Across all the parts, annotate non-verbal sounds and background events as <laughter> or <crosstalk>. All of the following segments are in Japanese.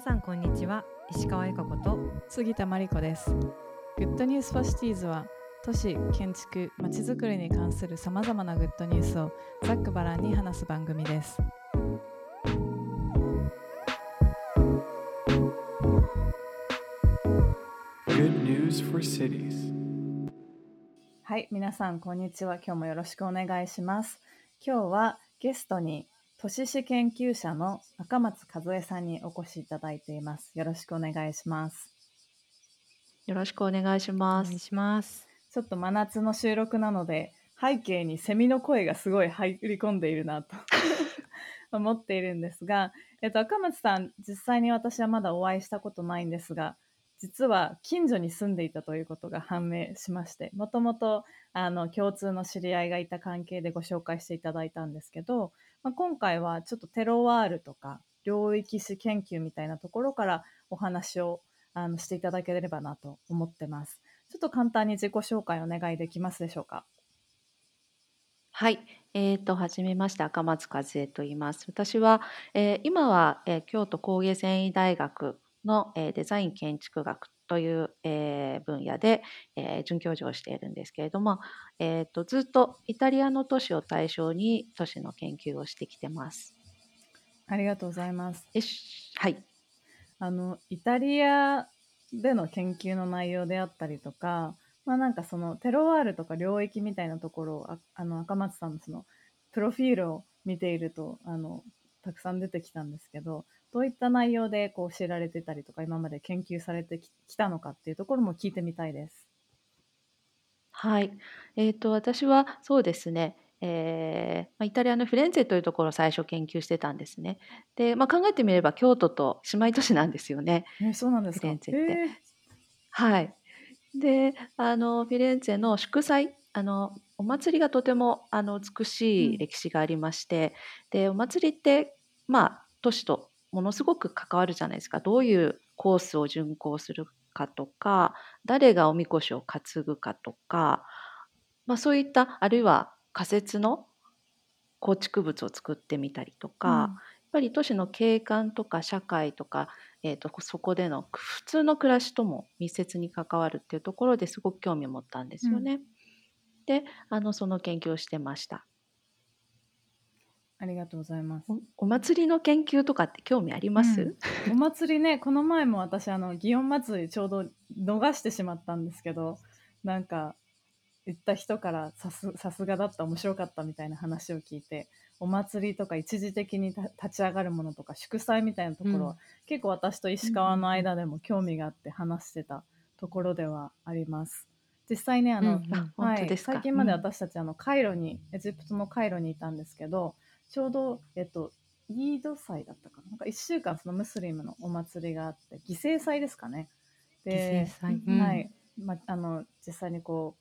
皆さんこんにちは。石川由佳子と。杉田真理子です。 Good News for Cities は都市建築まちづくりに関するさまざまなグッドニュースをざっくばらんに話す番組です。はい皆さんこんにちは。今日もよろしくお願いします。今日はゲストに都市史研究者の赤松和恵さんにお越しいただいています。よろしくお願いします。よろしくお願いします。お願いします。ちょっと真夏の収録なので、背景にセミの声がすごい入り込んでいるなと <laughs> 思っているんですが、えっと、赤松さん、実際に私はまだお会いしたことないんですが、実は近所に住んでいたということが判明しまして、もともとあの共通の知り合いがいた関係でご紹介していただいたんですけど、まあ、今回はちょっとテロワールとか領域史研究みたいなところからお話をあのしていただければなと思ってます。ちょっと簡単に自己紹介お願いできますでしょうか？はい、えーと、はじめまして赤松和恵と言います。私は、えー、今は、えー、京都工芸繊維大学の、えー、デザイン建築学という、えー、分野で、えー、准教授をしているんですけれども、えーと、ずっとイタリアの都市を対象に都市の研究をしてきてます。ありがとうございます。はい。あのイタリアでの研究の内容であったりとか、まあなんかそのテロワールとか領域みたいなところをああの赤松さんのそのプロフィールを見ているとあのたくさん出てきたんですけど、どういった内容でこう知られてたりとか、今まで研究されてきたのかっていうところも聞いてみたいです。はい。えっ、と、私はそうですね、えーまあ、イタリアのフィレンツェというところを最初研究してたんですね。で、まあ、考えてみれば京都と姉妹都市なんですよね。えそうなんですフィレンツェって。はい。で、あのフィレンツェの祝祭、あのお祭りがとてもあの美しい歴史がありまして、うん、でお祭りってまあ都市とものすごく関わるじゃないですかどういうコースを巡行するかとか誰がおみこしを担ぐかとか、まあ、そういったあるいは仮設の構築物を作ってみたりとか、うん、やっぱり都市の景観とか社会とか、えーと、そこでの普通の暮らしとも密接に関わるっていうところですごく興味を持ったんですよね。うん、であのその研究をしてました。ありがとうございます。お祭りの研究とかって興味あります？うん、お祭りね、この前も私あの祇園祭りちょうど逃してしまったんですけど、なんか行った人からさすさすがだった面白かったみたいな話を聞いて、お祭りとか一時的に立ち上がるものとか祝祭みたいなところは、うん、結構私と石川の間でも興味があって話してたところではあります。実際ねあの、うん、はい、最近まで私たちあのカイロにエジプトのカイロにいたんですけど。ちょうど、えっと、イード祭だったかな？なんか1週間そのムスリムのお祭りがあって、犠牲祭ですかね。で、犠牲祭、うん、はい。ま、あの、実際にこ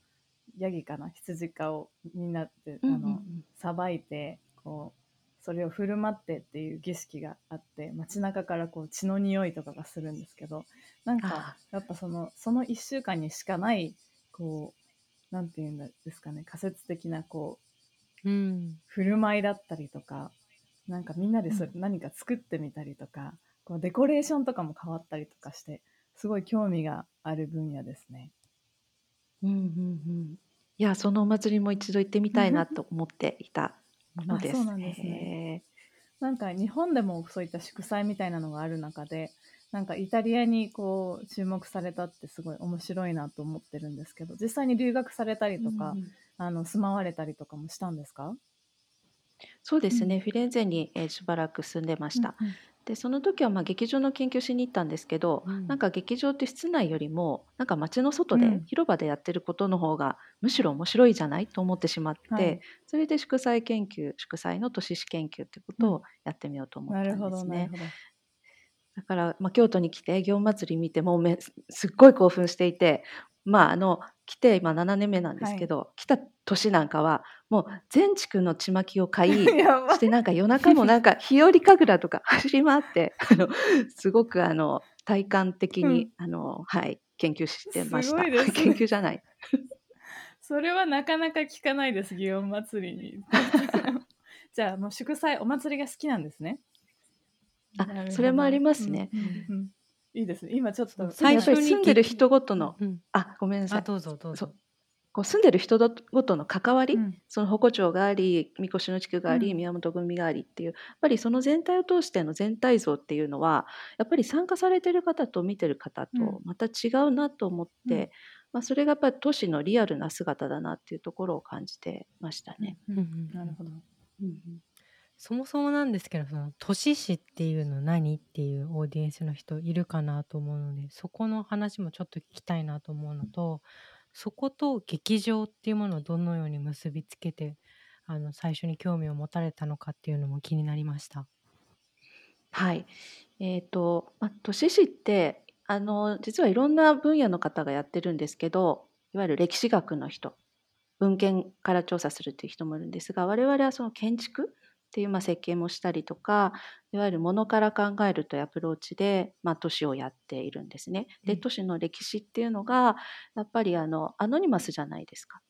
う、ヤギかな？羊かをみんなで、あの、さばいて、こう、それを振る舞ってっていう儀式があって街中からこう血の匂いとかがするんですけどなんかやっぱそのその1週間にしかないこうなんていうんですかね仮説的なこううん、振る舞いだったりとかなんかみんなでそれ何か作ってみたりとか、こうデコレーションとかも変わったりとかしてすごい興味がある分野ですね。うんうんうん、いやそのお祭りも一度行ってみたいなと思っていたものです。そうなんですね。なんか日本でもそういった祝祭みたいなのがある中でなんかイタリアにこう注目されたってすごい面白いなと思ってるんですけど実際に留学されたりとか、うん、あの住まわれたりとかもしたんですか？そうですね、うん、フィレンツェに、えー、しばらく住んでました。うんうん、でその時はまあ劇場の研究しに行ったんですけど、うん、なんか劇場って室内よりもなんか街の外で、広場でやってることの方がむしろ面白いじゃないと思ってしまって、はい、それで祝祭研究祝祭の都市史研究ってことをやってみようと思ったんですね。だから、まあ、京都に来て祇園祭り見てもうめすっごい興奮していてまああの来て今7年目なんですけど、はい、来た年なんかはもう全地区のちまきを買い <laughs> してなんか夜中もなんか <laughs> 日和神楽とか <laughs> 走り回ってあのすごくあの体感的に、うん、あのはい研究してました。ね、研究じゃない。それはなかなか聞かないです、祇園祭りに。じゃあ、もう祝祭、お祭りが好きなんですね。あそれもありますね。うんうんうん。いいですね。今ちょっと最初に住んでる人ごとの、うん。あごめんなさあいどうぞどうぞ。こう住んでる人ごとの関わり、うん。その鉾町があり三越の地区があり、うん。宮本組がありっていうやっぱりその全体を通しての全体像っていうのはやっぱり参加されてる方と見てる方とうん。また違うなと思って、うん。まあ、それがやっぱり都市のリアルな姿だなっていうところを感じてましたね。なるほど。うんそもそもなんですけどその都市史っていうの何っていうオーディエンスの人いるかなと思うのでそこの話もちょっと聞きたいなと思うのとそこと劇場っていうものをどのように結びつけてあの最初に興味を持たれたのかっていうのも気になりました。はい。えっ、と、まあ、都市史って、あの、実はいろんな分野の方がやってるんですけど、いわゆる歴史学の人、文献から調査するっていう人もいるんですが、我々はその建築っていうまあ設計もしたりとか、いわゆるものから考えるというアプローチで、まあ、都市をやっているんですね。で、うん都市の歴史っていうのが、やっぱりあの、アノニマスじゃないですか。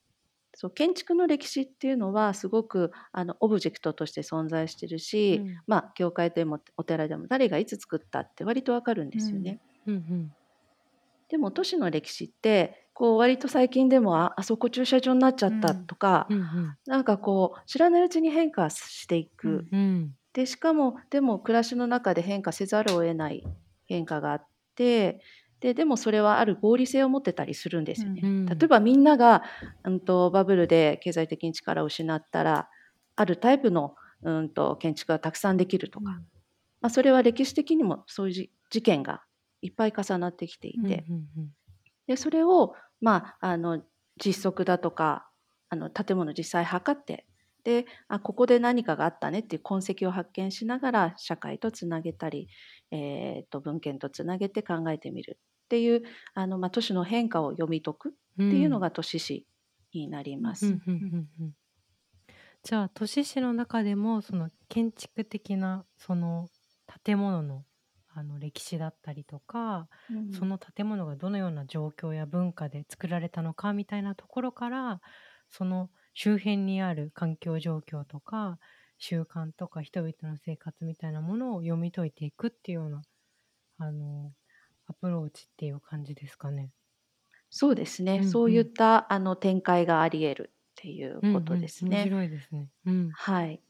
そう建築の歴史っていうのはすごくあのオブジェクトとして存在してるし、うんまあ教会でもお寺でも誰がいつ作ったって割とわかるんですよね。うんうんでも都市の歴史ってこう割と最近でもああそこ駐車場になっちゃったとか、うんうん。なんかこう知らないうちに変化していく。うんうん。でしかもでも暮らしの中で変化せざるを得ない変化があってででもそれはある合理性を持ってたりするんですよね。うん。例えばみんなが、うん、とバブルで経済的に力を失ったらあるタイプの、うん、と建築がたくさんできるとか、まあ、それは歴史的にもそういうじ事件がいっぱい重なってきていて、うんうん。でそれを、まあ、あの実測だとかあの建物実際測ってであここで何かがあったねっていう痕跡を発見しながら社会とつなげたり、えー、と文献とつなげて考えてみるっていうあの、まあ、都市の変化を読み解くうんっていうのが都市史になります。うんうんうんうんじゃあ都市史の中でもその建築的なその建物のあの歴史だったりとか、うんその建物がどのような状況や文化で作られたのかみたいなところからその周辺にある環境状況とか習慣とか人々の生活みたいなものを読み解いていくっていうようなあのアプローチっていう感じですかね。そうですね、うんうんそういったあの展開があり得るっていうことですうんうん面ね。白いですね。うん、はい、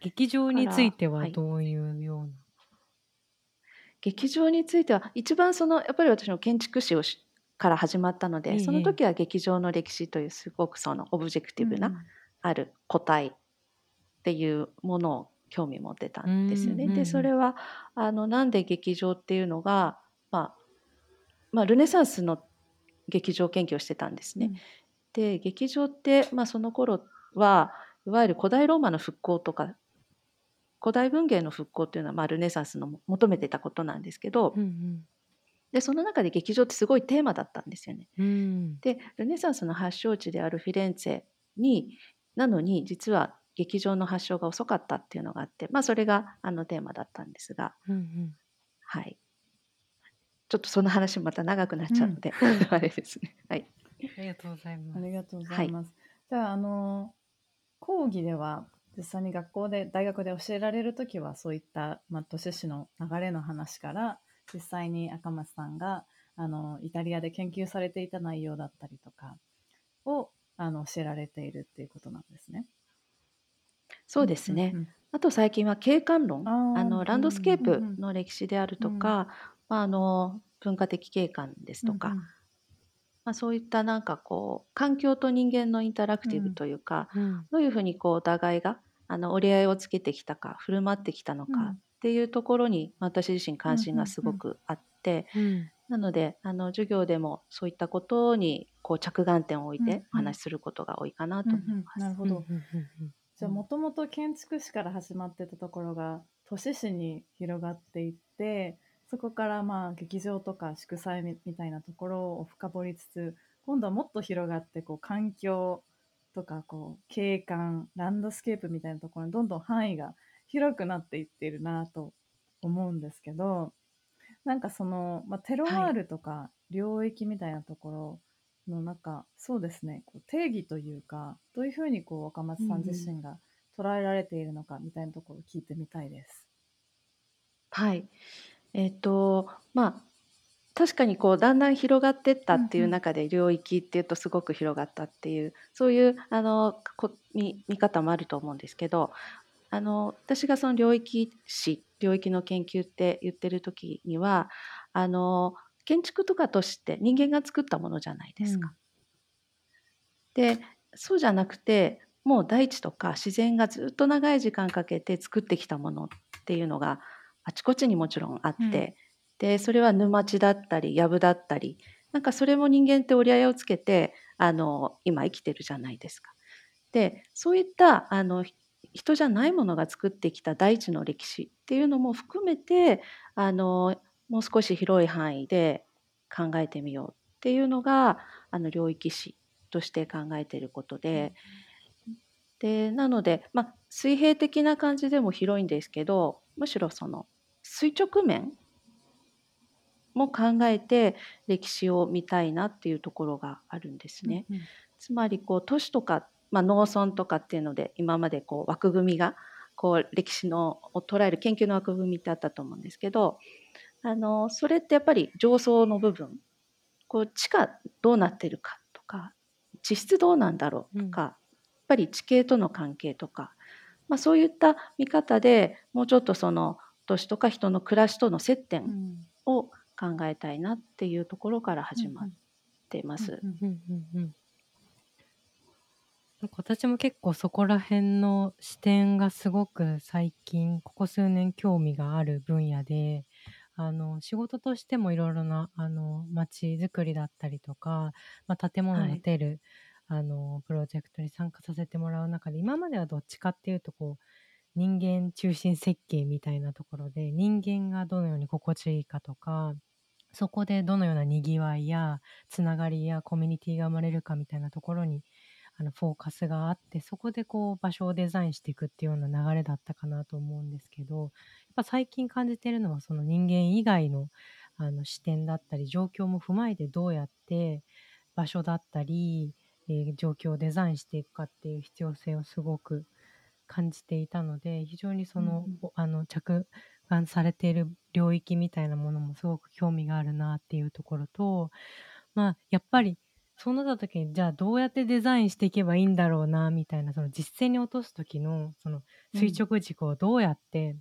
劇場についてははいどういうような。劇場については一番そのやっぱり私の建築史をしから始まったので、ええその時は劇場の歴史というすごくそのオブジェクティブな、ある個体っていうものを興味持ってたんですよね。うんうんでそれはあのなんで劇場っていうのが、まあ、まあルネサンスの劇場研究をしてたんですね。うんで劇場って、まあ、その頃はいわゆる古代ローマの復興とか古代文芸の復興っていうのは、まあ、ルネサンスの求めてたことなんですけど、うんでその中で劇場ってすごいテーマだったんですよね。うん。うんでルネサンスの発祥地であるフィレンツェになのに実は劇場の発祥が遅かったっていうのがあって、まあ、それがあのテーマだったんですが、うんうん。はい、ちょっとその話また長くなっちゃうので、<laughs> あれですね。はい、ありがとうございます。ありがとうございます。じゃああの講義では実際に学校で大学で教えられる時はそういった、まあ、都市史の流れの話から実際に赤松さんがあのイタリアで研究されていた内容だったりとかをあの教えられているっていうことなんですね。そうですね、うんうんあと最近は景観論。あのランドスケーうんうん。うんプの歴史であるとか、まあ、あの文化的景観ですとか、うんまあ、そういったなんかこう環境と人間のインタラクティブうんというか、うん。どういうふうにこうお互いがあの折り合いをつけてきたか振る舞ってきたのうん。かっていうところに私自身関心がすごくあって、うん。なのであの授業でもそういったことにこう着眼点を置いてお話しすることが多いかなと思います。なるほど。じゃあもともと建築士から始まってたところが都市史に広がっていってそこからまあ劇場とか祝祭みみたいなところを深掘りつつ今度はもっと広がってこう環境とかこう景観ランドスケープみたいなところにどんどん範囲が広くなっていっているなと思うんですけどなんかその、まあ、テロワールとか領域みたいなところのなんかそうですねこう定義というかどういうふうにこう若松さん自身が捉えられているのかみたいなところを聞いてみたいです。はい。えっ、と、まあ、確かにこうだんだん広がってったっていう中で領域っていうとすごく広がったっていうそういうあのこ見見方もあると思うんですけどあの私がその領域史領域の研究って言ってる時にはあの建築とかとして人間が作ったものじゃないですか。でそうじゃなくてもう大地とか自然がずっと長い時間かけて作ってきたものっていうのがあちこちにもちろんあって、うん、でそれは沼地だったり藪だったりなんかそれも人間って折り合いをつけてあの今生きてるじゃないですか。でそういったあの人じゃないものが作ってきた大地の歴史っていうのも含めてあのもう少し広い範囲で考えてみようっていうのがあの領域史として考えていることで、でなので、まあ、水平的な感じでも広いんですけどむしろその垂直面も考えて歴史を見たいなっていうところがあるんですね。うんうん、つまりこう都市とか、まあ、農村とかっていうので今までこう枠組みがこう歴史のを捉える研究の枠組みってあったと思うんですけどあのそれってやっぱり上層の部分こう地下どうなってるかとか地質どうなんだろうとか、うん、やっぱり地形との関係とか、まあ、そういった見方でもうちょっとその都市とか人の暮らしとの接点を考えたいなっていうところから始まってます。なんか私も結構そこら辺の視点がすごく最近ここ数年興味がある分野であの仕事としてもいろいろなあの街づくりだったりとか、まあ、建物を建てる、あのプロジェクトに参加させてもらう中で今まではどっちかっていうとこう人間中心設計みたいなところで人間がどのように心地いいかとかそこでどのようなにぎわいやつながりやコミュニティが生まれるかみたいなところにあのフォーカスがあってそこでこう場所をデザインしていくっていうような流れだったかなと思うんですけどやっぱ最近感じてるのはその人間以外のあの視点だったり状況も踏まえてどうやって場所だったり、えー、状況をデザインしていくかっていう必要性をすごく感じていたので非常にその,、あの着眼されている領域みたいなものもすごく興味があるなっていうところと、まあ、やっぱりそうなった時にじゃあどうやってデザインしていけばいいんだろうなみたいなその実践に落とす時のその垂直軸をどうやって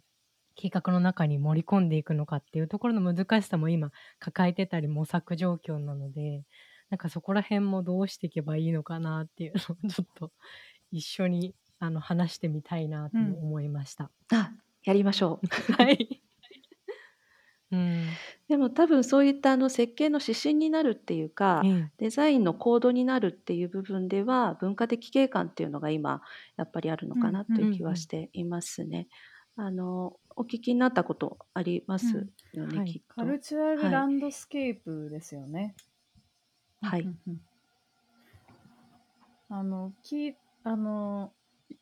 計画の中に盛り込んでいくのかっていうところの難しさも今抱えてたり模索状況なのでなんかそこら辺もどうしていけばいいのかなっていうのをちょっと一緒にあの話してみたいなと思いました。あやりましょう。はい。<laughs> うん、でも多分そういったあの設計の指針になるっていうか、ええ、デザインのコードになるっていう部分では文化的景観っていうのが今やっぱりあるのかなという気はしていますね。あのお聞きになったことありますよね、うんはい、きっと。 cultural landscape ですよね。はい。あのきあの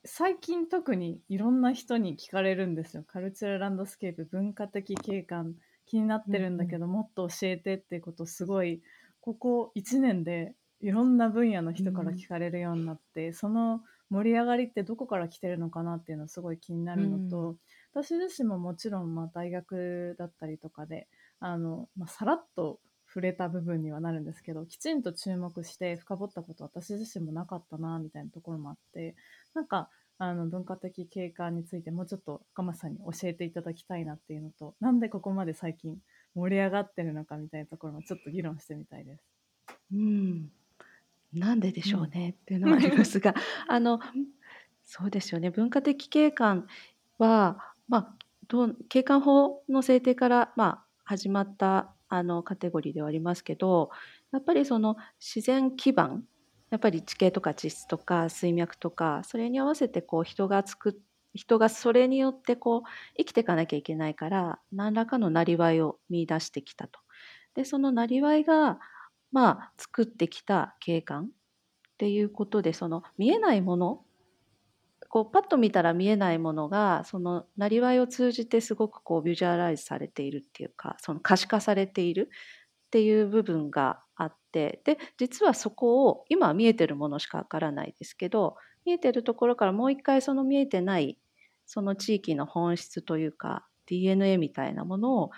最近特にいろんな人に聞かれるんですよ。 cultural landscape、文化的景観気になってるんだけど、もっと教えてってことすごい、ここ1年でいろんな分野の人から聞かれるようになって、その盛り上がりってどこから来てるのかなっていうのすごい気になるのと、私自身ももちろんまあ大学だったりとかで、あの、まあ、さらっと触れた部分にはなるんですけどきちんと注目して深掘ったこと私自身もなかったなみたいなところもあってなんかあの文化的景観についてもうちょっと深松さんに教えていただきたいなっていうのとなんでここまで最近盛り上がってるのかみたいなところもちょっと議論してみたいです。うん。なんででしょうね、っていうのもありますがあのそうですよね。文化的景観は、まあ、景観法の制定から、まあ、始まったあのカテゴリーではありますけどやっぱりその自然基盤やっぱり地形とか地質とか水脈とかそれに合わせてこう人が作っ人がそれによってこう生きていかなきゃいけないから何らかのなりわいを見出してきたと。でそのなりわいがまあ作ってきた景観っていうことでその見えないものこうパッと見たら見えないものがそのなりわいを通じてすごくこうビジュアライズされているっていうかその可視化されているっていう部分があってで実はそこを今は見えてるものしかわからないですけど見えてるところからもう一回その見えてないその地域の本質というか DNA みたいなものを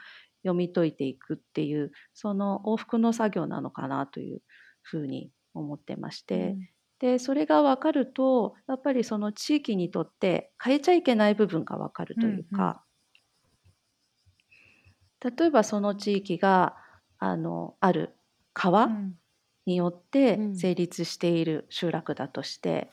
読み解いていくっていうその往復の作業なのかなというふうに思ってまして、うん、でそれが分かるとやっぱりその地域にとって変えちゃいけない部分が分かるというか、うんうん、例えばその地域があのある川によって成立している集落だとして、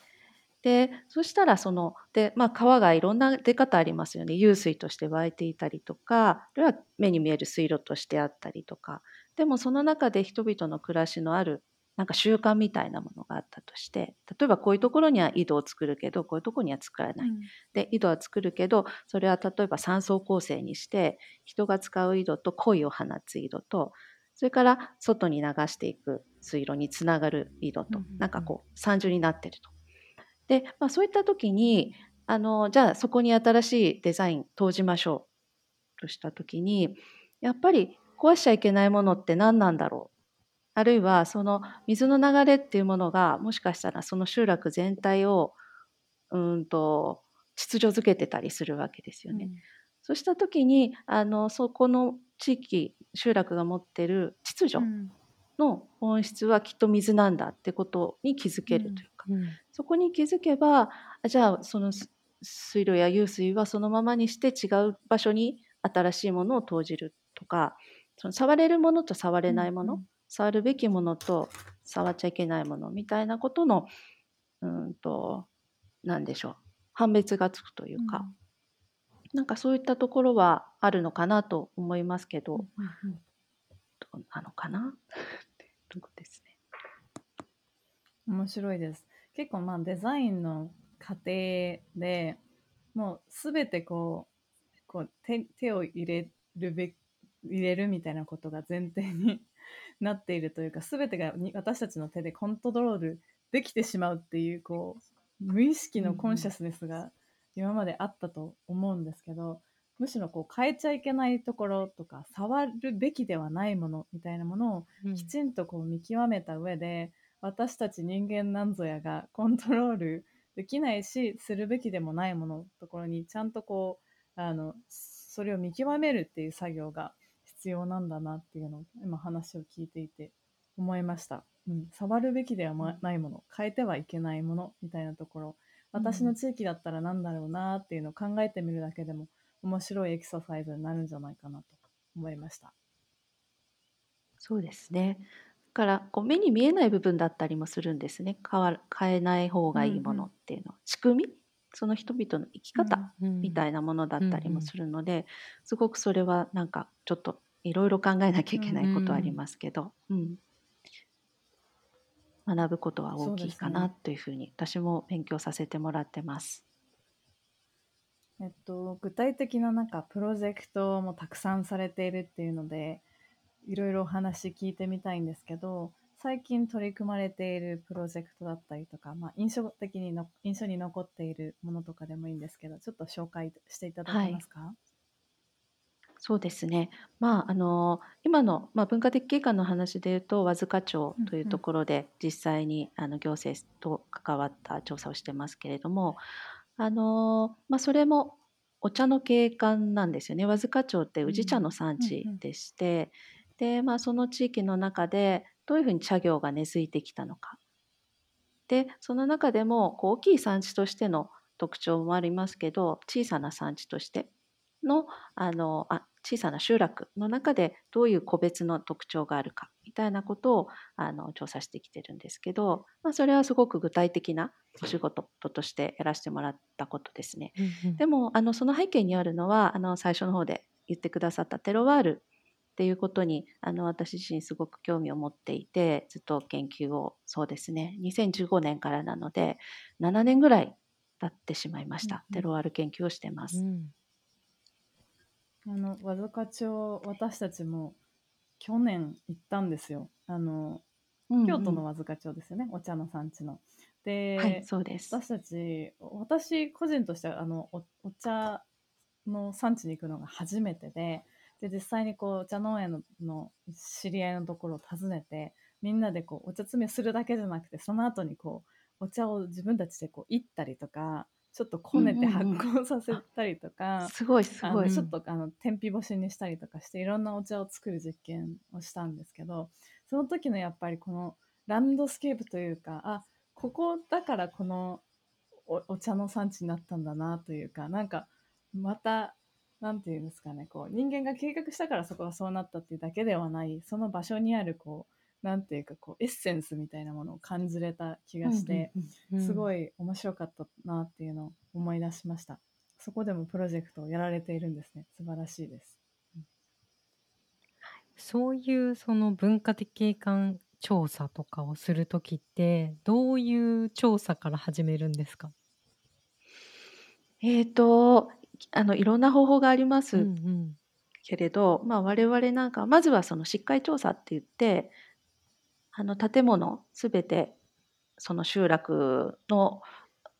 でそしたらそので、まあ、川がいろんな出方ありますよね。湧水として湧いていたりとかあるいは目に見える水路としてあったりとか。でもその中で人々の暮らしのあるなんか習慣みたいなものがあったとして例えばこういうところには井戸を作るけどこういうところには作らない、うん、で井戸は作るけどそれは例えば3層構成にして人が使う井戸と鯉を放つ井戸とそれから外に流していく水路につながる井戸と、なんかこう三重になってると。で、まあ、そういった時にあのじゃあそこに新しいデザイン投じましょうとした時にやっぱり壊しちゃいけないものって何なんだろう？あるいはその水の流れっていうものがもしかしたらその集落全体をうんと秩序づけてたりするわけですよね。うん、そうした時にあのそこの地域集落が持ってる秩序の本質はきっと水なんだってことに気づけるというか、うん。うん、そこに気づけばじゃあその水路や湧水はそのままにして違う場所に新しいものを投じるとかその触れるものと触れないもの、うんうん、触るべきものと触っちゃいけないものみたいなことのうんと何でしょう。判別がつくというか、うん、なんかそういったところはあるのかなと思いますけど、うんうん、どうなのかな？<laughs> とこですね。面白いです。結構まあデザインの過程でもう全てこうこう手手を入れるべ入れるみたいなことが前提に <laughs> なっているというか全てが私たちの手でコントロールできてしまうっていうこう無意識のコンシャスネスが今まであったと思うんですけど、むしろこう変えちゃいけないところとか触るべきではないものみたいなものをきちんとこう見極めた上で、うん、私たち人間なんぞやがコントロールできないしするべきでもないもののところにちゃんとこうあのそれを見極めるっていう作業が必要なんだなっていうのを今話を聞いていて思いました。うん、触るべきではないもの変えてはいけないものみたいなところ私の地域だったら何だろうなっていうのを考えてみるだけでも面白いエクササイズになるんじゃないかなと思いました。そうですね。だからこう目に見えない部分だったりもするんですね。変わ変えない方がいいものっていうのは、うんうん、仕組み？その人々の生き方みたいなものだったりもするので、うんうん、すごくそれはなんかちょっといろいろ考えなきゃいけないことはありますけど、うん、うん、学ぶことは大きいかなというふうに私も勉強させてもらってます。えっと、具体的ななんかプロジェクトもたくさんされているっていうのでいろいろお話聞いてみたいんですけど最近取り組まれているプロジェクトだったりとか、まあ、印象的にの印象に残っているものとかでもいいんですけどちょっと紹介していただけますか、はい、そうですね、まあ、あの今の、まあ、文化的景観の話でいうと和塚町というところで実際にあの行政と関わった調査をしてますけれどもあの、まあ、それもお茶の景観なんですよね。和塚町って宇治茶の産地でして、で、まあ、その地域の中でどういうふうに茶業が根付いてきたのか。で、その中でもこう大きい産地としての特徴もありますけど、小さな産地としてのあのあ小さな集落の中でどういう個別の特徴があるかみたいなことをあの調査してきてるんですけど、まあ、それはすごく具体的なお仕事としてやらせてもらったことですね。うんうん、でもあのその背景にあるのはあの最初の方で言ってくださったテロワールっていうことにあの私自身すごく興味を持っていてずっと研究をそうですね2015年からなので7年ぐらい経ってしまいました、うんうん、テロワール研究をしてます。うんあの和塚町私たちも去年行ったんですよ。あの、うんうん、京都の和塚町ですよね。お茶の産地の。で、はい、そうです。私たち私個人としてはあのおお茶の産地に行くのが初めてでで実際にこうお茶農園のの知り合いのところを訪ねてみんなでこうお茶摘みするだけじゃなくてその後にこうお茶を自分たちでこう行ったりとかちょっとこねて発酵させたりとか、すごいすごい。ちょっとあの天日干しにしたりとかしていろんなお茶を作る実験をしたんですけどその時のやっぱりこのランドスケープというかあここだからこのおお茶の産地になったんだなというかなんかまたなんていうんですかねこう人間が計画したからそこがそうなったっていうだけではないその場所にあるこうなんていうかこうエッセンスみたいなものを感じれた気がして、すい。ごい面白かったなっていうのを思い出しました。そこでもプロジェクトをやられているんですね。素晴らしいです。そういうその文化的景観調査とかをするときって、どういう調査から始めるんですか？えっと、あの、いろんな方法がありまうんすうん。けれど、まあ、我々なんか、まずはその疾患調査って言って、あの、建物すべて、その集落の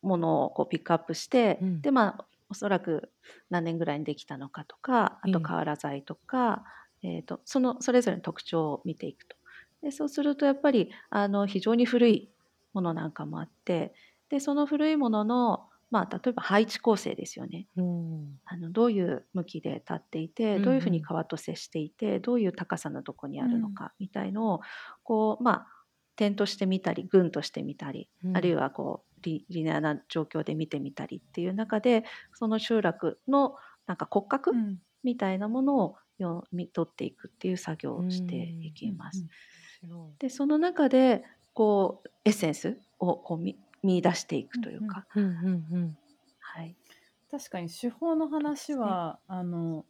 ものをこうピックアップして、うん。で、まあ、おそらく何年ぐらいにできたのかとか、あとええ。瓦材とか、えっと、そのそれぞれの特徴を見ていくと。で、そうするとやっぱり、あの、非常に古いものなんかもあって、で、その古いものの、まあ、例えば配置構成ですよね。おお。あの、どういう向きで立っていて、うんどういうふうにうん。川と接していて、どういう高さのとこにあうん。るのかみたいのを、こう、まあ、点として見たり、群として見たり、う。あるいはこう、リリニアな状況で見てみたりっていう中で、その集落のなんか骨う格ん。みたいなものを読み取っていくっていう作業をしていん。うん。きます。で、その中で、こう、エッセンスをこう見見出していくうんうん。というか。確かに手法の話すね。は、あの、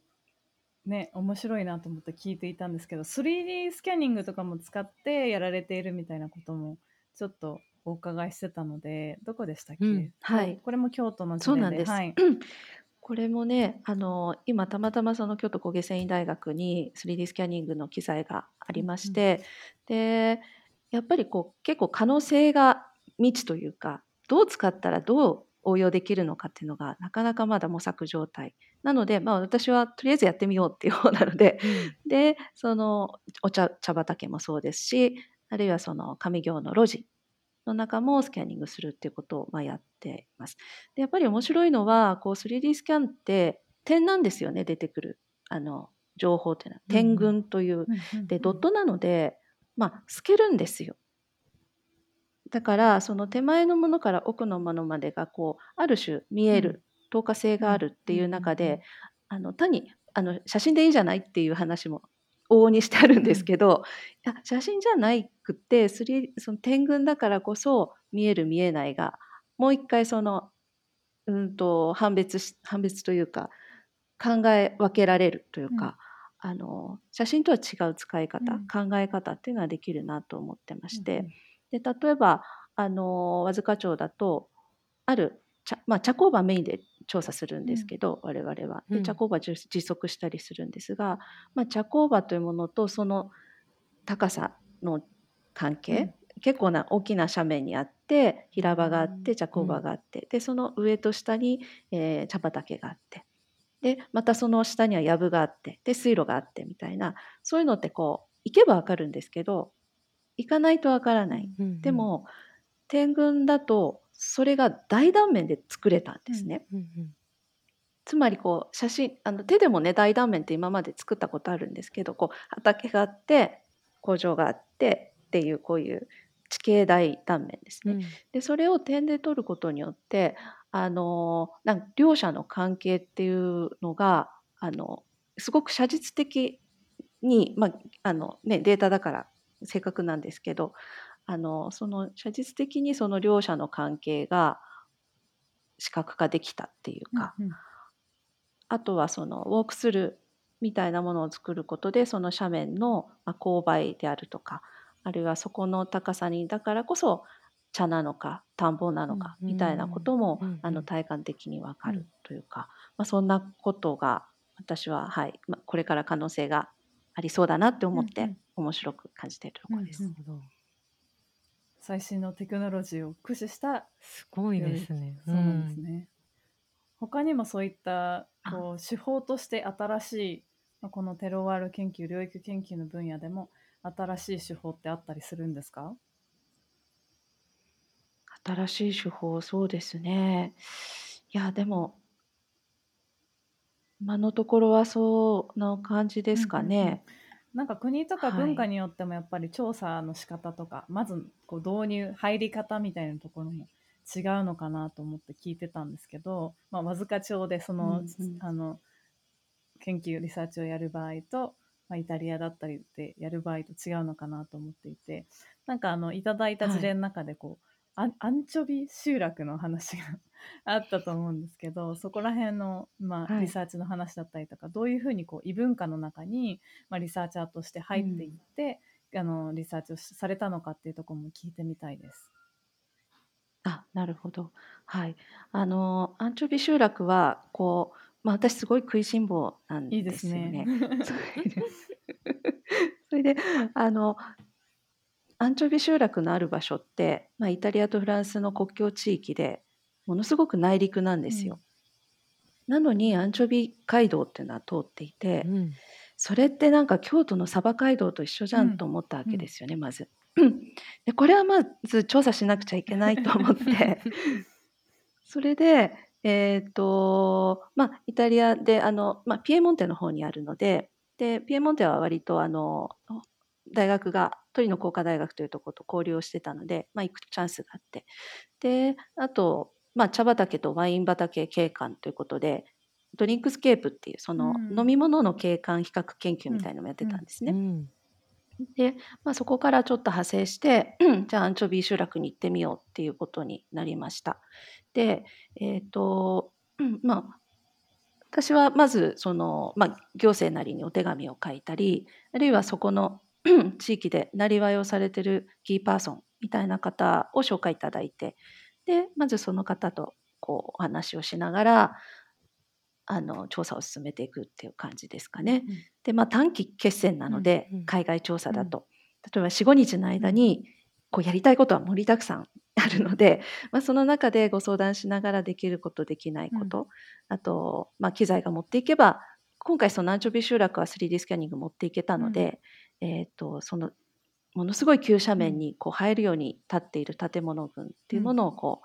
ね、面白いなと思って聞いていたんですけど、3D スキャニングとかも使ってやられているみたいなこともちょっとお伺いしてたので、どこでしたっうん。はい。これも京都のそうなんです。はい。<laughs> これもね、あの、今たまたまその京都工芸繊維大学に 3D スキャニングの機材がありうんうん。まして、で、やっぱりこう結構可能性が未知というか、どう使ったらどう応用できるのかっていうのがなかなかまだ模索状態。なので、まあ、私はとりあえずやってみようっていう方なので、うん。で、そのお茶茶畑もそうですし、あるいはその上京の路地の中もスキャニングするっていうことを、まあ、やっています。で、やっぱり面白いのは、こう 3D スキャンって点なんですよね、出てくる、あの、情報っていうのは。点。群という。うんうんで、うん。ドットなので、まあ、透けるんですよ。だから、その手前のものから奥のものまでがこう、ある種見うん。える、透過性うん。があるってうんいううんうん。中で、あの、単に、あの、写真でいいじゃないっていう話も往々にしてあるんうん。ですけど、いや、写真じゃないくって、スリその点群だからこそ、見える見えないが、もう一回その、うんと、判別し判別というか、考え分けられるといううん。か、あの、写真とは違う使いう方、ん。考え方っていうのはできるなと思ってまうんうして、ん。で、例えば、あの、和塚町だと、ある、茶まあ、茶工場メインで調査するんうん。ですけど、我々は。で、茶うん。工場実測したりするんですが、まあ、茶工場というものとその高さの関うん。係、結構な大きな斜面にあって、平場があって、茶う工場ん。があって、で、その上と下に、えー茶畑があって、で、またその下には藪があって、で、水路があってみたいな、そういうのってこう、行けばわかるんですけど、行かないとわからない。うんうん。でも、点群だと、それが大断面で作れたんうん。ですね。うんうん。つまりこう写真あの手でもね大断面って今まで作ったことあるんですけどこう畑があって工場があってっていうこういう地形大断面ですね。うん。でそれを点で取ることによってあのなんか両者の関係っていうのがあのすごく写実的に、まああのね、データだから正確なんですけどあのその写実的にその両者の関係が視覚化できたっていうか。うんうん。あとはそのウォークスルーみたいなものを作ることでその斜面のまあ勾配であるとかあるいはそこの高さにだからこそ茶なのか田んぼなのかうんみたいなこともうんあのうん。体感的にわかるうん。というか、まあ、そんなことが私は、はいまあ、これから可能性がありそうだなって思ってうんうん。面白く感じているところです。なんるほど。最新のテクノロジーを駆使したすごいですね。うそうなんですん。ね。他にもそういったあ、こう手法として新しい、ま、このテロワール研究、領域研究の分野でも新しい手法ってあったりするんですか？新しい手法、そうですね。いや、でも今のところはそんな感じですかうんうんうん。ね。なんか国とかはい。文化によってもやっぱり調査の仕方とか、まずこう導入、入り方みたいなところも違うのかなと思って聞いてたんですけど、まあ、わずか町でそうの、んうん。あの、研究、リサーチをやる場合と、まあ、イタリアだったりでやる場合と違うのかなと思っていて、なんかあの、いただいた事はい。例の中でこう、アンアンチョビ集落の話が <laughs> あったと思うんですけど、そこら辺の、まあ、はい。リサーチの話だったりとか、どういうふうにこう異文化の中に、まあ、リサーチャーとして入っていっうん。て、あのリサーチをされたのかっていうところも聞いてみたいです。あ、なるほど。はい。あの、アンチョビ集落は、こう、まあ、私すごい食いしん坊なんいいでですよね。<laughs> それでそれで、あの、アンチョビ集落のある場所って、まあ、イタリアとフランスの国境地域で、ものすごく内陸なんうん。ですよ。なのにアンチョビ街道っていうのは通っていて、うん。それってなんか京都の鯖街道と一緒じゃんとうん。思ったわうん。けですよね、まず。で、これはまず調査しなくちゃいけないと思って <laughs> それで、えっと、まあ、イタリアで、あの、まあ、ピエモンテの方にあるので、で、ピエモンテは割とあの、大学がトリノ工科大学というところと交流をしてたので、まあ、行くチャンスがあって。で、あと、まあ、茶畑とワイン畑景観ということで、 drinkscape っていうそうの飲ん。み物の景観比較研究うん。みたいのもやってうん。たんですね。うん。で、まあ、そこからちょっと派生して、<clears throat> じゃあアンチョビ集落に行ってみようっていうことになりました。で、えっと、<clears throat> まあ、私はまずその、まあ、行政なりにお手紙を書いたり、あるいはそこの <clears throat> 地域でなりわいをされてるキーパーソンみたいな方を紹介いただいて、で、まずその方とこうお話をしながら、あの、調査を進めていくっていう感じですかね。うん。で、まあ、短期決戦なうん。ので、うん。海外調査うん。だと。例えば4、5日のうん。間に、こうやりたいことは盛りだくさん <laughs> あるので、まあ、その中でご相談しながらできること、できないうん。こと、あと、まあ、機材が持っていけば、今回そのアンチョビ集落は 3D スキャニング持っていけたうん。ので、えっと、そのものすごい急斜うん。面にこう入るように立っている建物群っていうもうん。のをこ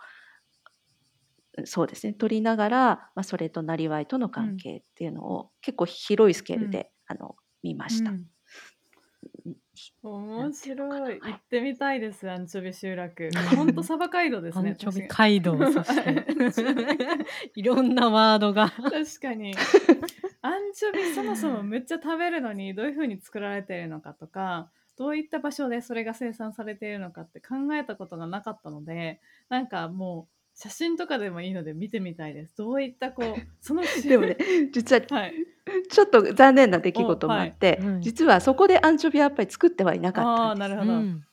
うそうですね、取りながら、まあ、それとなりわいとのうん。関係っていうのを結構広いスケーうん。ルであの見ました。面白い。はい。行ってみたいです、アンチョビ集う落。<laughs> ほんとん。鯖街道ですね、アンチョビ。街道、そしていろんなワードが確かに。<laughs> アンチョビそもそもめっちゃ食べるのにどういう風に作られているのかとか、どういった場所でそれが生産されているのかって考えたことがなかったので、なんかもう写真とかでもいいので見てみたいです。どういったこう、そのしでもね、実ははい。ちょっと残念な出来お、事もあはい。って、はい。実はそこでアンチョビはやっぱり作ってはいなかったんですよ。なるほど。うん。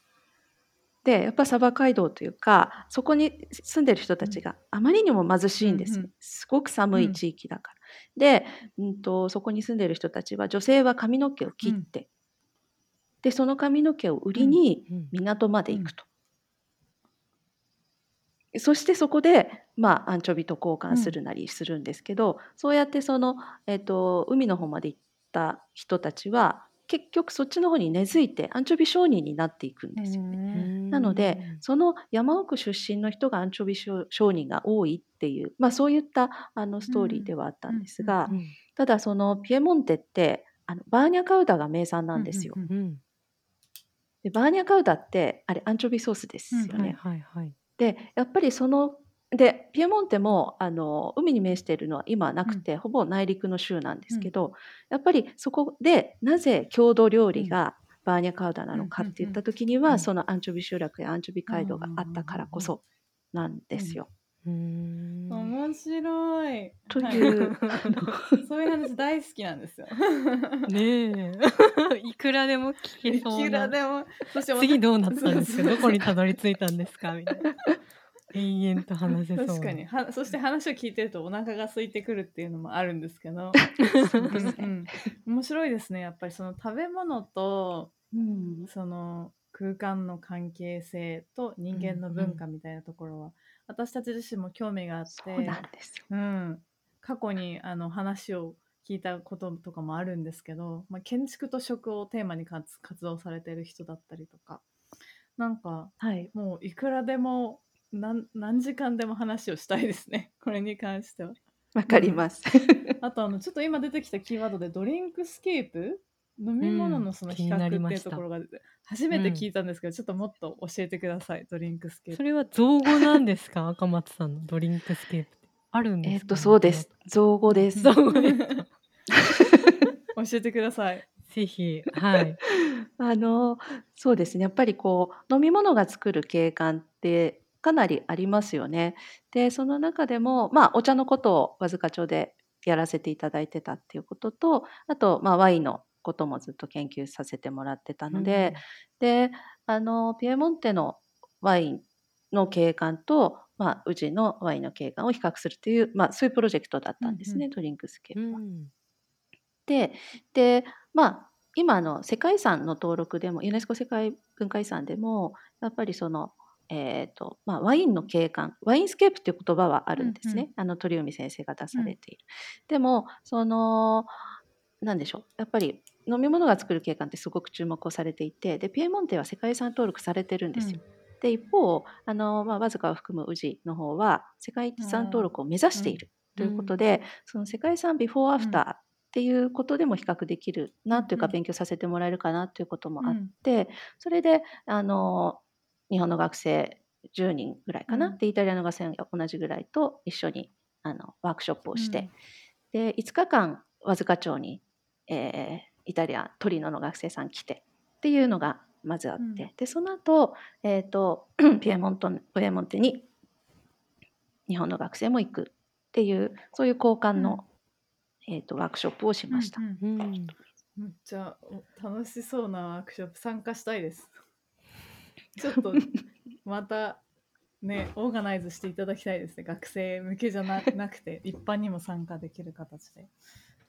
で、やっぱ鯖街道というか、そこに住んでる人たうん。ちがあまりにも貧しうん、いんですね。ふん。すごく寒いうん。地域だから。で、うんと、そこに住んでる人たちは女性は髪の毛をうん。切ってで、その髪の毛を売うん。りにうん。港までうん。行くと。そしてそこで、まあ、アンチョビと交換すうん。るなりするんですけど、そうやってその、えっと、海の方まで行った人たちは、結局そっちの方に根付いてアンチョビ商人になっていくんですよね。なので、ん。その山奥出身の人がアンチョビ商人が多いっていう、ま、そういったあのストーリーうん。ではあったんですが。ただそのピエモンテって、あの、バーニャカウダが名産なふんですよ。んふん。うん。で、バーニャカウダって、あれアンチョビソースでうん、すよね。はいはいはい。で、やっぱりそので、ピエモンテもあの、海に面しているのは今はなうん。くて、ほぼ内陸の州なんでうん。すけど、やっぱりそこで、なぜ郷土料うん。理がバーニャカウダなうん、のかっていった。時には、うん。そのアンチョビ集落やアンチョビうんうん街道があったからこうんうんそなんうん。うん。ですよ。うーん。面白い。とはい。いう、あのそういう話大好きなんですよ。ねえ。<laughs> いくらでも聞けいくらそうな。でも、そして次どうなったんですか？そうそうどこにたそう。どり着いたんですか？みたいな。延々と話せそうかに。はそして話を聞いてるとお腹が空いてくるっていうのもあるんですけど。<laughs> そううんですね。うん。面白いですね、やっぱりその食べ物と、うん。その空間の関係性と人う間の。文化みたいなところは、私たち自身も興味があっそうなて、んですよ。うん、過去にあの話を聞いたこととかもあるんですけど、ま、建築と食をテーマに活動されてる人だったりとか、なんか、はい。もういくらでも何何時間でも話をしたいですね <laughs> これに関しては。わかります。あとあのちょっと今出てきたキーワードで drinkscape 飲み物のそのうん比較っていう気になりましたところが初めて聞いたんですけど、ちょっともっと教えてください drinkscape。それは造語なんですか？赤松さんの drinkscape あるんですか？えっと、そうです。造語です。<laughs> 教えてください。ぜひはい <laughs> あの、そうですね。やっぱりこう、飲み物が作る景観ってかなりありますよね。で、その中でも、まあ、お茶のことを和束町でやらせていただいてたっていうことと、あと、まあ、ワインのこともずっと研究させてもらってたので、で、あの、ピエモンテのワインの景観と、まあ、宇治のワインの景観を比較するという、まあ、そういうプロジェクトだったんですね、うん drinkscape は。うん。ででまあ今の世界遺産の登録でもユネスコ世界文化遺産でもやっぱりその、えーとまあ、ワインの景観ワインスケープっていう言葉はあるんですね、うんあの鳥海先生が出されている。でもその何でしょうやっぱり飲み物が作る景観ってすごく注目をされていてでピエモンテは世界遺産登録されてるんですよ。で一方あの、まあ、わずかを含む宇治の方は世界遺産登録を目指しているということで、その世界遺産ビフォーアフターっていうことでも比較できるなというかうん。勉強させてもらえるかなということもあっうん。て、それであの日本の学生10人ぐらいかな、うん。でイタリアの学生が同じぐらいと一緒にあのワークショップをして、で5日間和塚町に、えーイタリアトリノの学生さん来てっていうのがまずあって、うん。でその後、えー、と <clears throat> ピエモントピエモンテに日本の学生も行くっていうそういう交換の、えー、とワークショップをしました。うんうん。うん。めっちゃお楽しそうなワークショップ参加したいです。<laughs> ちょっとまたねオーガナイズしていただきたいですね。学生向けじゃななくて一般にも参加できる形で。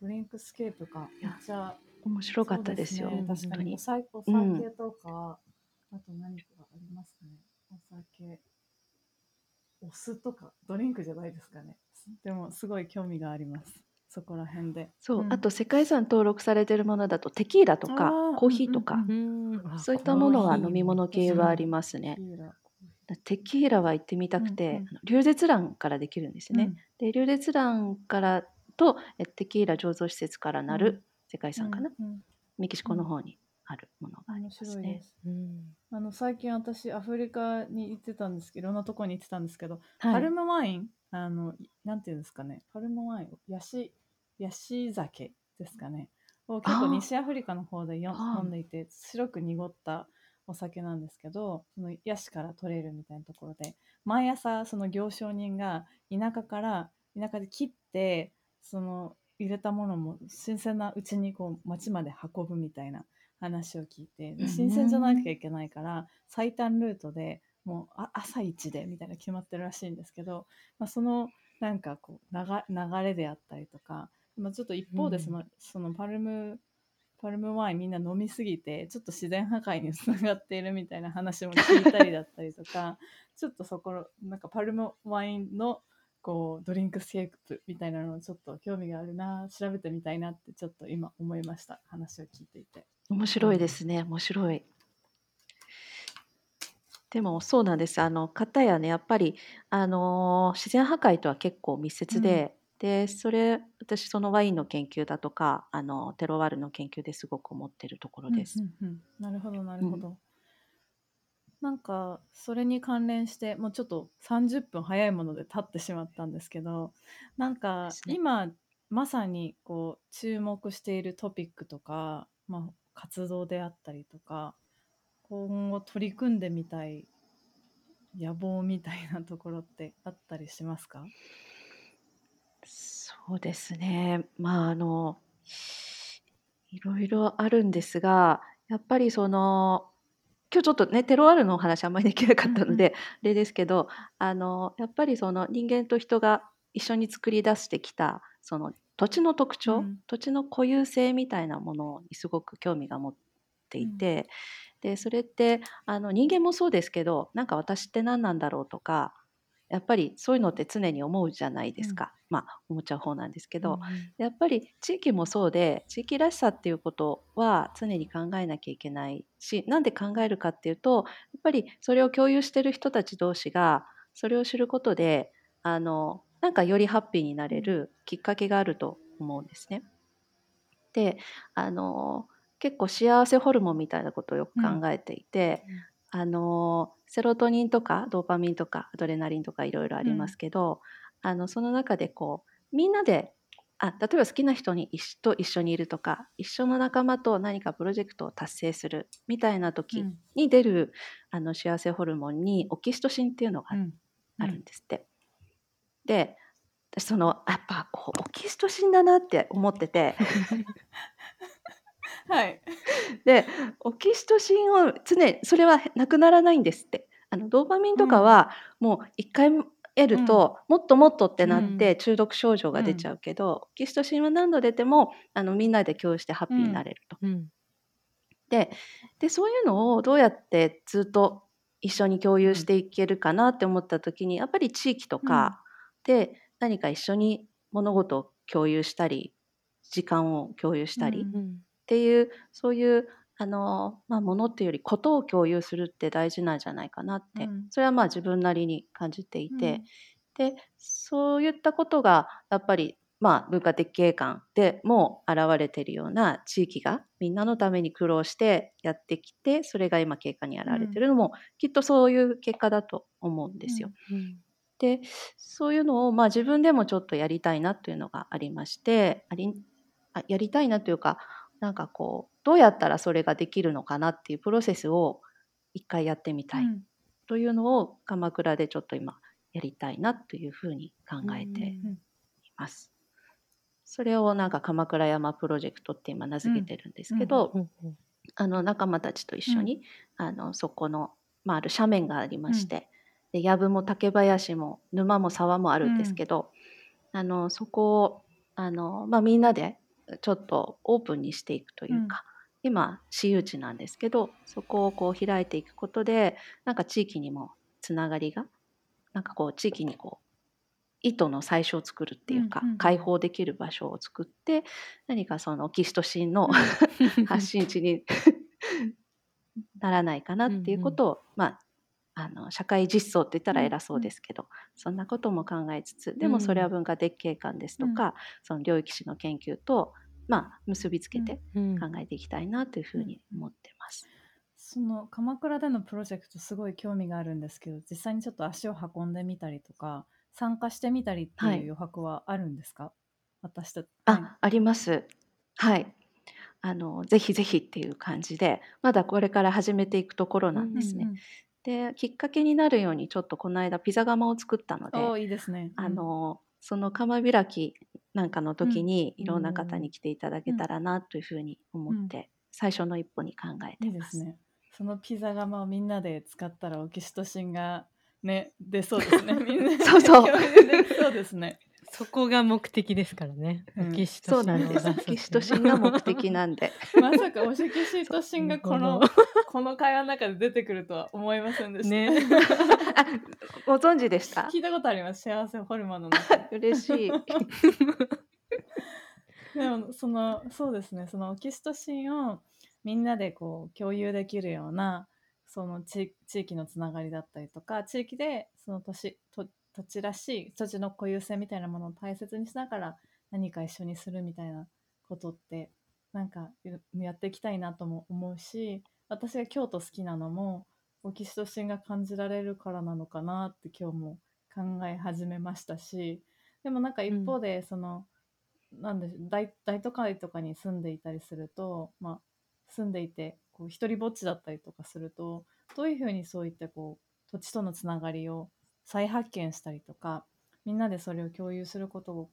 drinkscape か。めっちゃ面白かったですよ、そうね。本当に。確かに。お。酒おうん。酒とか、あと何かありますね。お酒お酢とかドリンクじゃないですかね。でもすごい興味があります。そこら辺で。そう、ん。あと世界遺産登録されてるものだとテキーラとかコーヒーとか、うんうんあそういったものは飲み物系はありますね。テ。キーラは行ってみたくて、うんうん。あのリュウゼツランからできるんですね。うん。でリュウゼツランからとえテキーラ醸造施設からなうん。る世界遺産かな、うんうん。メキシコの方にあるものがあり面ますね。白いです。うん。あの最近私アフリカに行ってたんですけどいろんなところに行ってたんですけど、はい。パルムワインあのなんていうんですかね。パルムワインヤシヤシ酒ですかね。を結構西アフリカの方で飲んでいて白く濁ったお酒なんですけどそのヤシから取れるみたいなところで毎朝その行商人が田舎から田舎で切ってその入れたものも新鮮なうちにこう町まで運ぶみたいな話を聞いてで新鮮じゃなきゃいけないから最短ルートでもうあ朝一でみたいな決まってるらしいんですけど、まあ、そのなんかこう流流れであったりとか、まあ、ちょっと一方でその,、そのパルムパルムワインみんな飲みすぎてちょっと自然破壊につながっているみたいな話も聞いたりだったりとか <laughs> ちょっとそこのなんかパルムワインのこう drinkscape みたいなのをちょっと興味があるな調べてみたいなってちょっと今思いました話を聞いていて。面白いですね面白い。でもそうなんですあの方やねやっぱりあの自然破壊とは結構密接で、でそれ私そのワインの研究だとかあのテロワールの研究ですごく思ってるところです。うんうんうんなるほどなるほど。なんかそれに関連してもうちょっと30分早いもので経ってしまったんですけどなんかですね今まさにこう注目しているトピックとか、まあ、活動であったりとか今後取り組んでみたい野望みたいなところってあったりしますか？そうですね。まああのいろいろあるんですが、やっぱりその今日ちょっとねテロワールのお話あんまりできなかったので、あれですけど、あのやっぱりその人間と人が一緒に作り出してきたその土地の特徴、うん土地の固有性みたいなものにすごく興味が持っていて、でそれってあの人間もそうですけど、なんか私って何なんだろうとか。やっぱりそういうのって常に思うじゃないですか、まあ思っちゃう方なんですけど、やっぱり地域もそうで地域らしさっていうことは常に考えなきゃいけないしなんで考えるかっていうとやっぱりそれを共有してる人たち同士がそれを知ることであのなんかよりハッピーになれるきっかけがあると思うんですね。であの結構幸せホルモンみたいなことをよく考えていて、あのセロトニンとかドーパミンとかアドレナリンとかいろいろありますけど、あのその中でこうみんなであ例えば好きな人にと一緒にいるとか一緒の仲間と何かプロジェクトを達成するみたいな時に出る、あの幸せホルモンにオキシトシンっていうのがあるんですって。で私そのやっぱこうオキシトシンだなって思ってて <laughs> はい。<laughs> でオキシトシンを常にそれはなくならないんですって。あのドーパミンとかはもう一回得ると、もっともっとってなって中毒症状が出ちゃうけど、オキシトシンは何度出てもあのみんなで共有してハッピーになれると。うん。ででそういうのをどうやってずっと一緒に共有していけるかなって思った時にやっぱり地域とかで何か一緒に物事を共有したり時間を共有したり、うんっていうそういうあの、まあ、ものっていうよりことを共有するって大事なんじゃないかなって、うん、それはまあ自分なりに感じていて、うん、でそういったことがやっぱりまあ、文化的景観でも現れているような地域がみんなのために苦労してやってきてそれが今経過に現れているのも、うん、きっとそういう結果だと思うんですよ。うん、でそういうのを、まあ、自分でもちょっとやりたいなというのがありましてありあやりたいなというかなんかこうどうやったらそれができるのかなっていうプロセスを一回やってみたい。というのを鎌倉でちょっと今やりたいなというふうに考えています。それをなんか鎌倉山プロジェクトって今名付けてるんですけど、あの仲間たちと一緒に、あのそこの、まあ、ある斜面がありまして、で藪も竹林も沼も沢もあるんですけど、あのそこをあの、まあ、みんなでちょっとオープンにしていくというか、うん、今私有地なんですけどそこをこう開いていくことでなんか地域にもつながりがなんかこう地域にこう糸の最初を作るっていうか、うんうん、開放できる場所を作って何かそのオキシトシンの <laughs> 発信地に <laughs> ならないかなっていうことを、うんうん、まああの社会実装って言ったら偉そうですけど、うん、そんなことも考えつつでもそれは文化的景観ですとか、うん、その領域史の研究と、まあ、結びつけて考えていきたいなというふうに思ってます。その鎌倉でのプロジェクトすごい興味があるんですけど実際にちょっと足を運んでみたりとか参加してみたりっていう余白はあるんですか、はい、私と、はい、ああります。はい。あのぜひぜひっていう感じでまだこれから始めていくところなんですね。うんうんうんできっかけになるようにちょっとこの間ピザ窯を作ったのでいいですね、うん、あのその窯開きなんかの時にいろんな方に来ていただけたらなというふうに思って、最初の一歩に考えてます。いいですね。そのピザ窯をみんなで使ったらオキシトシンがね出そうですね。みんな <laughs> そうそうそうですね。そこが目的ですからね。オキシトシン、そうなんです。オキシトシンが目的なんで。まさかオキシトシンがこのこの会話の中で出てくるとは思いませんでした。ね、<laughs> ご存知でした？聞いたことあります。幸せホルモンの中。<laughs> 嬉しい。<laughs> でもそのそうですね。そのオキシトシンをみんなでこう共有できるようなその地域のつながりだったりとか地域でその都市と土地らしい土地の固有性みたいなものを大切にしながら何か一緒にするみたいなことってなんかやっていきたいなとも思うし私が京都好きなのもオキシトシンが感じられるからなのかなって今日も考え始めましたしでもなんか一方でその、うん、なんで大大都会とかに住んでいたりすると、まあ、住んでいてこう一人ぼっちだったりとかするとどういうふうにそういったこう土地とのつながりを再発見したりとかみんなでそれを共有することを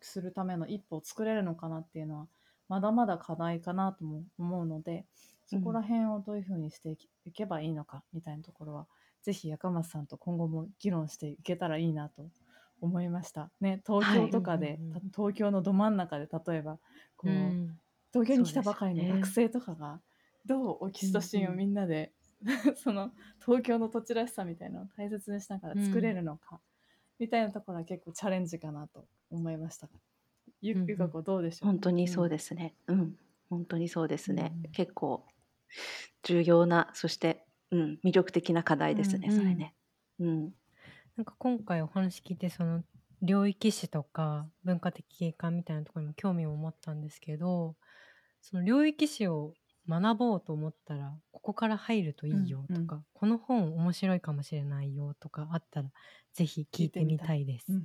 するための一歩を作れるのかなっていうのはまだまだ課題かなとも思うのでそこら辺をどういうふうにしていけばいいのかみたいなところは、ぜひ赤松さんと今後も議論していけたらいいなと思いました。ね、東京とかで、はい、東京のど真ん中で例えばこう、うん、東京に来たばかりの学生とかが、どうオキシトシンをみんなで <laughs> その東京の土地らしさみたいなのを大切にしながら作れるのか、うん、みたいなところは結構チャレンジかなと思いました。ゆゆかこどうでしょう、本当にそうですね。うん、本当にそうですね。うん、結構重要なそして、うん、魅力的な課題ですね、それね。うん。なんか今回お話聞いてその領域史とか文化的景観みたいなところにも興味を持ったんですけどその領域史を学ぼうと思ったらここから入るといいよとか、この本面白いかもしれないよとかあったらぜひ聞いてみたいです。うん。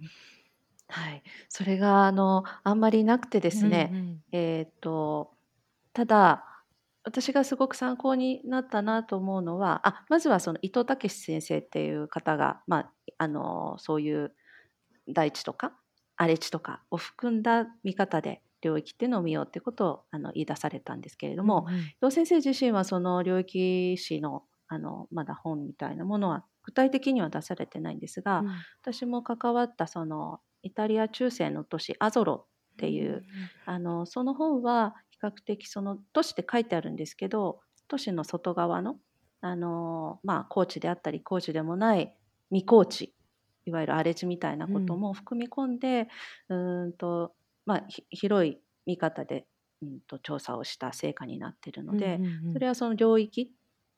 はい、それがあのあんまりなくてですね、うんうん。えっ、とただ私がすごく参考になったなと思うのはあまずはその伊藤武先生っていう方が、まあ、あのそういう大地とか荒れ地とかを含んだ見方で領域っていうのを見ようってことをあの言い出されたんですけれども、うんうん。伊藤先生自身はその領域史のあのまだ本みたいなものは具体的には出されてないんですが、うん。私も関わったそのイタリア中世の都市アゾロっていう、あのその本は比較的その都市って書いてあるんですけど都市の外側のあの、まあ、高地であったり高地でもない未高地いわゆる荒れ地みたいなことも含み込んで、うーんとまあ、ひ広い見方で、うん、と調査をした成果になっているので、うんうんうん。それはその領域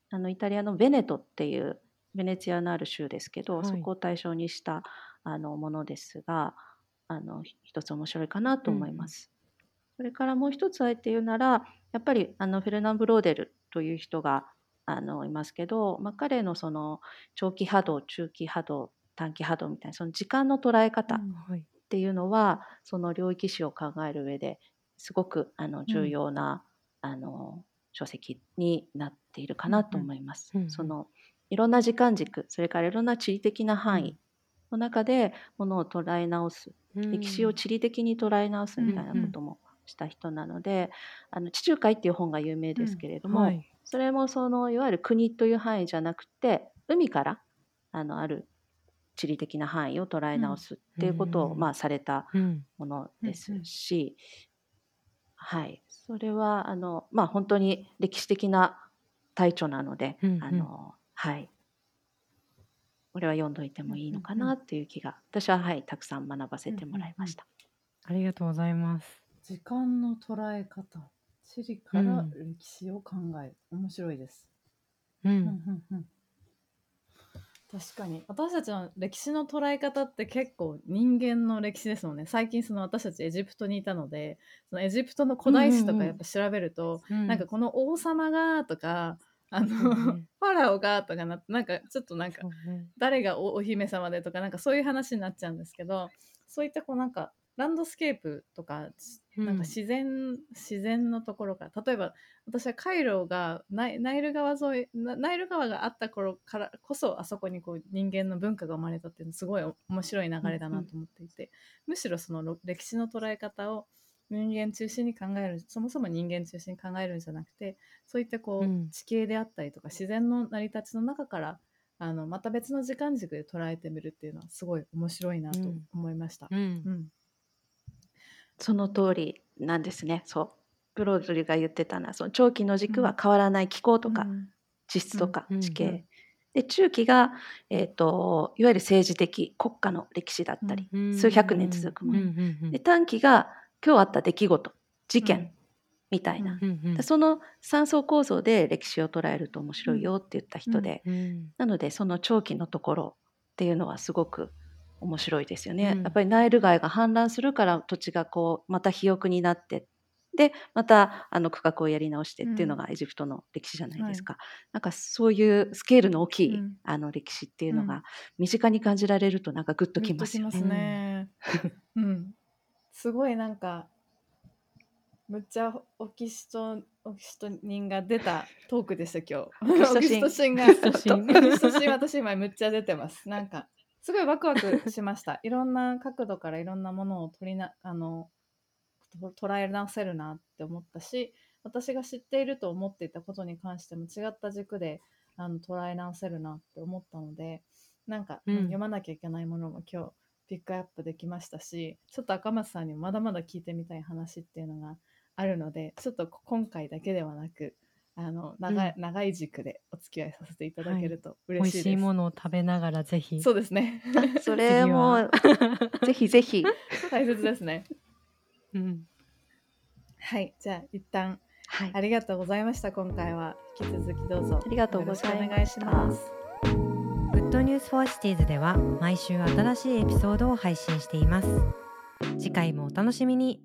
あのイタリアのベネトっていうベネツィアのある州ですけど、はい。そこを対象にしたあのものですがあのひ一つ面白いかなと思います。それからもう一つあえて言うならやっぱりあのフェルナン・ブローデルという人があのいますけど、まあ、彼のその長期波動中期波動短期波動みたいなその時間の捉え方っはいていうのはその領域史を考える上ですごくあの重要な、あの書籍になっているかなと思います。うんうん。そのいろんな時間軸それからいろんな地理的な範囲の中でものを捉え直す、歴史を地理的に捉え直すみたいなこともした人なので「あの地中海」っていう本が有名ですけれども、はい。それもそのいわゆる国という範囲じゃなくて海からあのある地理的な範囲を捉え直すっていうことを、うん。まあ、されたうん。ものですうんうん。し、はい、それはあの、まあ、本当に歴史的な大著なので、うんうん。あのはい、これは読んどいてもいいのかうんうんなっていう気が私は、はい、たくさん学ばせてもらいました。ありがとうございます。時間の捉え方地理から歴史を考える、面白いです、ううんんうんうん確かに。私たちの歴史の捉え方って結構人間の歴史ですもんね。最近その私たちエジプトにいたのでそのエジプトの古代史とかやっぱ調べると、なんかこの王様がとかあの、そうね。<laughs> ファラオがとかななんかちょっとなんか誰がおお姫様でとかなんかそういう話になっちゃうんですけどそういったこうなんかランドスケープとかうんなん。か自然、自然のところから例えば私はカイロがナイナイル川沿いナナイル川があった頃からこそあそこにこう人間の文化が生まれたっていうのすごい面白い流れだなと思っていて、むしろそのろ歴史の捉え方を人間中心に考えるそもそも人間中心に考えるんじゃなくてそういったこう、うん。地形であったりとか自然の成り立ちの中からあのまた別の時間軸で捉えてみるっていうのはすごい面白いなとうん。思いました。うん。うんその通りなんですね。そう。ブロードリーが言ってたのはその長期の軸は変わらない気候とか、うん。地質とかうん。地形、うん。で中期が、えー、といわゆる政治的国家の歴史だったり、数百年続くもの、で短期が今日あった出来事事件、うん。みたいな、その三層構造で歴史を捉えると面白いよって言った人で、うん。なのでその長期のところっていうのはすごく面白いですよね。うんやっぱりナイル川が氾濫するから土地がこうまた肥沃になってでまたあの区画をやり直してっていうのがエジプトの歴史じゃないですか。なんかそういうスケールの大きい、うんあの歴史っていうのうんが身近に感じられるとなんかグッときますよね。すね。<laughs> うん。すごいなんか、むっちゃオキシトオキシトニンが出たトークでした今日。オキシトシンが。オキシトシン私今むっちゃ出てます。なんか、すごいワクワクしました。<laughs> いろんな角度からいろんなものを取りな、あの、と捉え直せるなって思ったし、私が知っていると思っていたことに関しても違った軸であの捉え直せるなって思ったのでなんか、うんうん読まなきゃいけないものも今日ピックアップできましたしちょっと赤松さんにもまだまだ聞いてみたい話っていうのがあるのでちょっと今回だけではなくあの長い,、長い軸でお付き合いさせていただけると美嬉しいです。味しいものを食べながらぜひ。そうですね。<laughs> それも <laughs> ぜひぜひ。大切ですね。うん。はいじゃあ一旦はい。ありがとうございました。今回は。引き続きどうぞ。ありがとうございました。よろしくお願いします。Good News for Cities では毎週新しいエピソードを配信しています。次回もお楽しみに